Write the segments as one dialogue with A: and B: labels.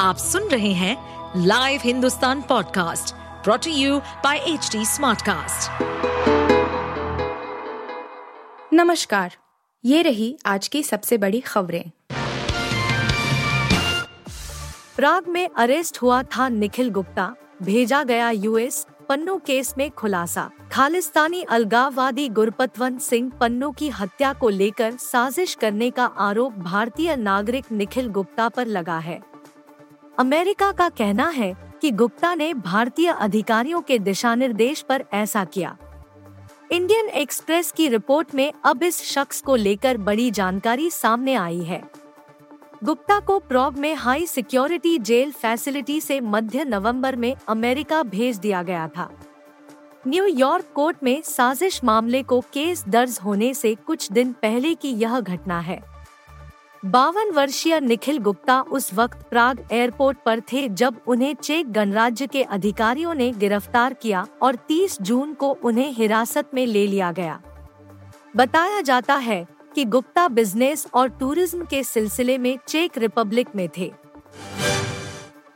A: आप सुन रहे हैं live Hindustan podcast brought to you by H Smartcast.
B: नमस्कार, ये रही आज की सबसे बड़ी खबरें। प्राग में अरेस्ट हुआ था निखिल गुप्ता, भेजा गया यूएस पन्नू केस में खुलासा। खालिस्तानी अलगाववादी गुरपतवंत सिंह पन्नू की हत्या को लेकर साजिश करने का आरोप भारतीय नागरिक निखिल गुप्ता पर लगा है। अमेरिका का कहना है कि गुप्ता ने भारतीय अधिकारियों के दिशा निर्देश पर ऐसा किया। इंडियन एक्सप्रेस की रिपोर्ट में अब इस शख्स को लेकर बड़ी जानकारी सामने आई है। गुप्ता को प्रॉग में हाई सिक्योरिटी जेल फैसिलिटी से मध्य नवंबर में अमेरिका भेज दिया गया था। न्यूयॉर्क कोर्ट में साजिश मामले को केस दर्ज होने से कुछ दिन पहले की यह घटना है। बावन वर्षीय निखिल गुप्ता उस वक्त प्राग एयरपोर्ट पर थे जब उन्हें चेक गणराज्य के अधिकारियों ने गिरफ़्तार किया और 30 जून को उन्हें हिरासत में ले लिया गया। बताया जाता है कि गुप्ता बिज़नेस और टूरिज़्म के सिलसिले में चेक रिपब्लिक में थे।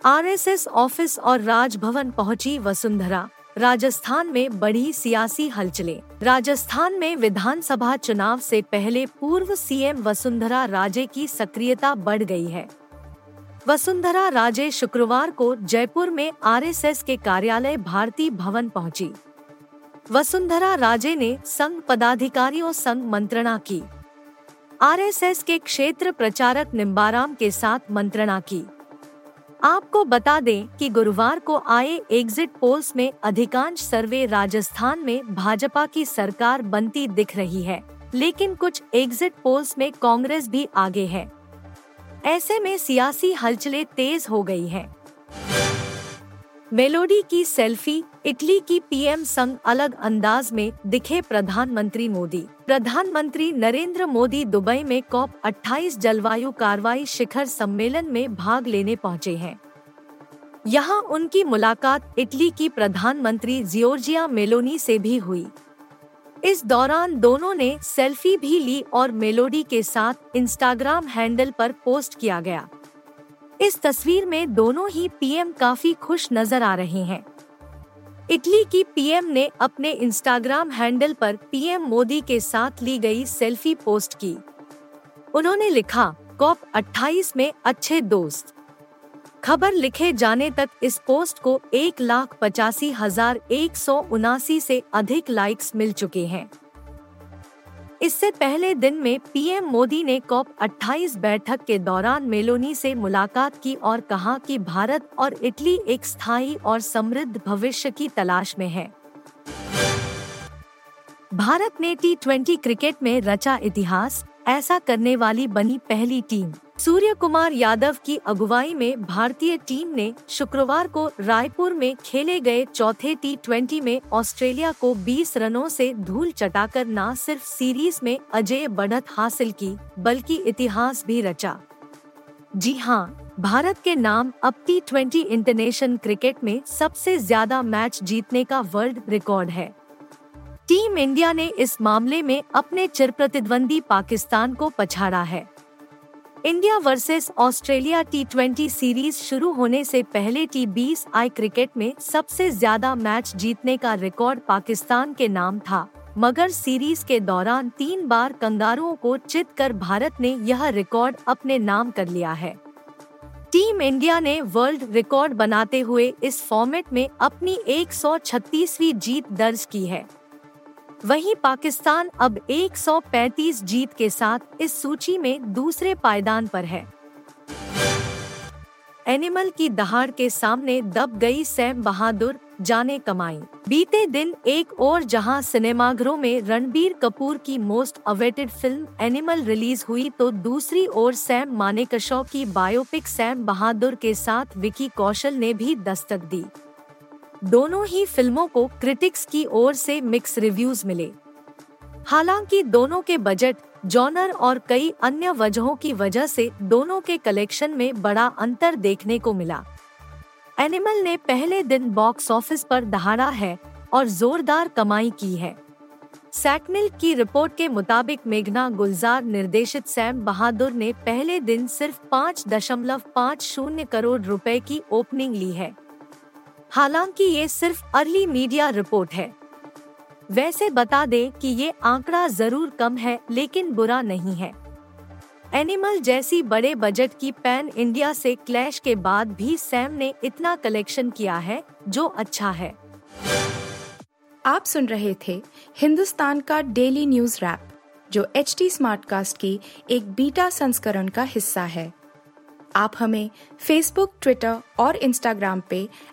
B: आरएसएस ऑफ़िस और राजभवन पहुँची वसुंधरा। राजस्थान में बढ़ी सियासी हलचलें। राजस्थान में विधानसभा चुनाव से पहले पूर्व सीएम वसुंधरा राजे की सक्रियता बढ़ गई है। वसुंधरा राजे शुक्रवार को जयपुर में आरएसएस के कार्यालय भारती भवन पहुँची। वसुंधरा राजे ने संघ पदाधिकारियों संग मंत्रणा की। आरएसएस के क्षेत्र प्रचारक निम्बाराम के साथ मंत्रणा की। आपको बता दें कि गुरुवार को आए एग्जिट पोल्स में अधिकांश सर्वे राजस्थान में भाजपा की सरकार बनती दिख रही है, लेकिन कुछ एग्जिट पोल्स में कांग्रेस भी आगे है। ऐसे में सियासी हलचले तेज हो गई है। मेलोडी की सेल्फी इटली की पीएम संग अलग अंदाज में दिखे प्रधानमंत्री मोदी। प्रधानमंत्री नरेंद्र मोदी दुबई में कॉप 28 जलवायु कार्रवाई शिखर सम्मेलन में भाग लेने पहुँचे हैं। यहाँ उनकी मुलाकात इटली की प्रधानमंत्री जियोर्जिया मेलोनी से भी हुई। इस दौरान दोनों ने सेल्फी भी ली और मेलोडी के साथ इंस्टाग्राम हैंडल पर पोस्ट किया गया। इस तस्वीर में दोनों ही पीएम काफ़ी खुश नज़र आ रहे हैं। इटली की पीएम ने अपने इंस्टाग्राम हैंडल पर पीएम मोदी के साथ ली गई सेल्फी पोस्ट की। उन्होंने लिखा, कॉप 28 में अच्छे दोस्त। खबर लिखे जाने तक इस पोस्ट को एक लाख पचासी हज़ार एक सौ उनासी से अधिक लाइक्स मिल चुके हैं। इससे पहले दिन में पीएम मोदी ने कॉप 28 बैठक के दौरान मेलोनी से मुलाकात की और कहा कि भारत और इटली एक स्थायी और समृद्ध भविष्य की तलाश में है। भारत ने टी ट्वेंटी क्रिकेट में रचा इतिहास ऐसा करने वाली बनी पहली टीम। सूर्य कुमार यादव की अगुवाई में भारतीय टीम ने शुक्रवार को रायपुर में खेले गए चौथे टी ट्वेंटी में ऑस्ट्रेलिया को 20 रनों से धूल चटाकर न सिर्फ़ सीरीज़ में अजय बढ़त हासिल की, बल्कि इतिहास भी रचा। जी हाँ भारत के नाम अब टी ट्वेंटी इंटरनेशनल क्रिकेट में सबसे ज़्यादा मैच जीतने का वर्ल्ड रिकॉर्ड है। टीम इंडिया ने इस मामले में अपने चिर प्रतिद्वंदी पाकिस्तान को पछाड़ा है। India versus Australia T twenty series शुरू होने से पहले टी बीस आई क्रिकेट में सबसे ज़्यादा मैच जीतने का रिकॉर्ड पाकिस्तान के नाम था, मगर सीरीज़ के दौरान तीन बार कंगारुओं को चित कर भारत ने यह रिकॉर्ड अपने नाम कर लिया है। टीम इंडिया ने वर्ल्ड रिकॉर्ड बनाते हुए इस फॉर्मेट में अपनी 136वीं जीत दर्ज की है। वहीं पाकिस्तान अब 135 जीत के साथ इस सूची में दूसरे पायदान पर है। एनिमल की दहाड़ के सामने दब गई सैम बहादुर, जाने कमाई। बीते दिन एक और जहाँ सिनेमाघरों में रणबीर कपूर की most awaited film Animal release हुई तो दूसरी ओर सैम मानेकशॉ की बायोपिक सैम बहादुर के साथ विकी कौशल ने भी दस्तक दी। दोनों ही फ़िल्मों को क्रिटिक्स की ओर से मिक्स रिव्यूज़ मिले। हालाँकि दोनों के बजट जॉनर और कई अन्य वजहों की वजह से दोनों के कलेक्शन में बड़ा अंतर देखने को मिला। एनिमल ने पहले दिन बॉक्स ऑफ़िस पर दहाड़ा है और जोरदार कमाई की है। सैकमिल की रिपोर्ट के मुताबिक मेघना गुलजार निर्देशित सैम बहादुर ने पहले दिन सिर्फ़ पाँच दशमलव पाँच शून्य करोड़ रुपए की ओपनिंग ली है। हालाँकि ये सिर्फ़ अर्ली मीडिया रिपोर्ट है। वैसे बता दे कि ये आंकड़ा ज़रूर कम है, लेकिन बुरा नहीं है। एनिमल जैसी बड़े बजट की पैन इंडिया से क्लैश के बाद भी सैम ने इतना कलेक्शन किया है, जो अच्छा है।
C: आप सुन रहे थे हिंदुस्तान का डेली न्यूज़ रैप, जो एच टी स्मार्टकास्ट की एक बीटा संस्करण का हिस्सा है। आप हमें फेसबुक ट्विटर और इंस्टाग्राम पे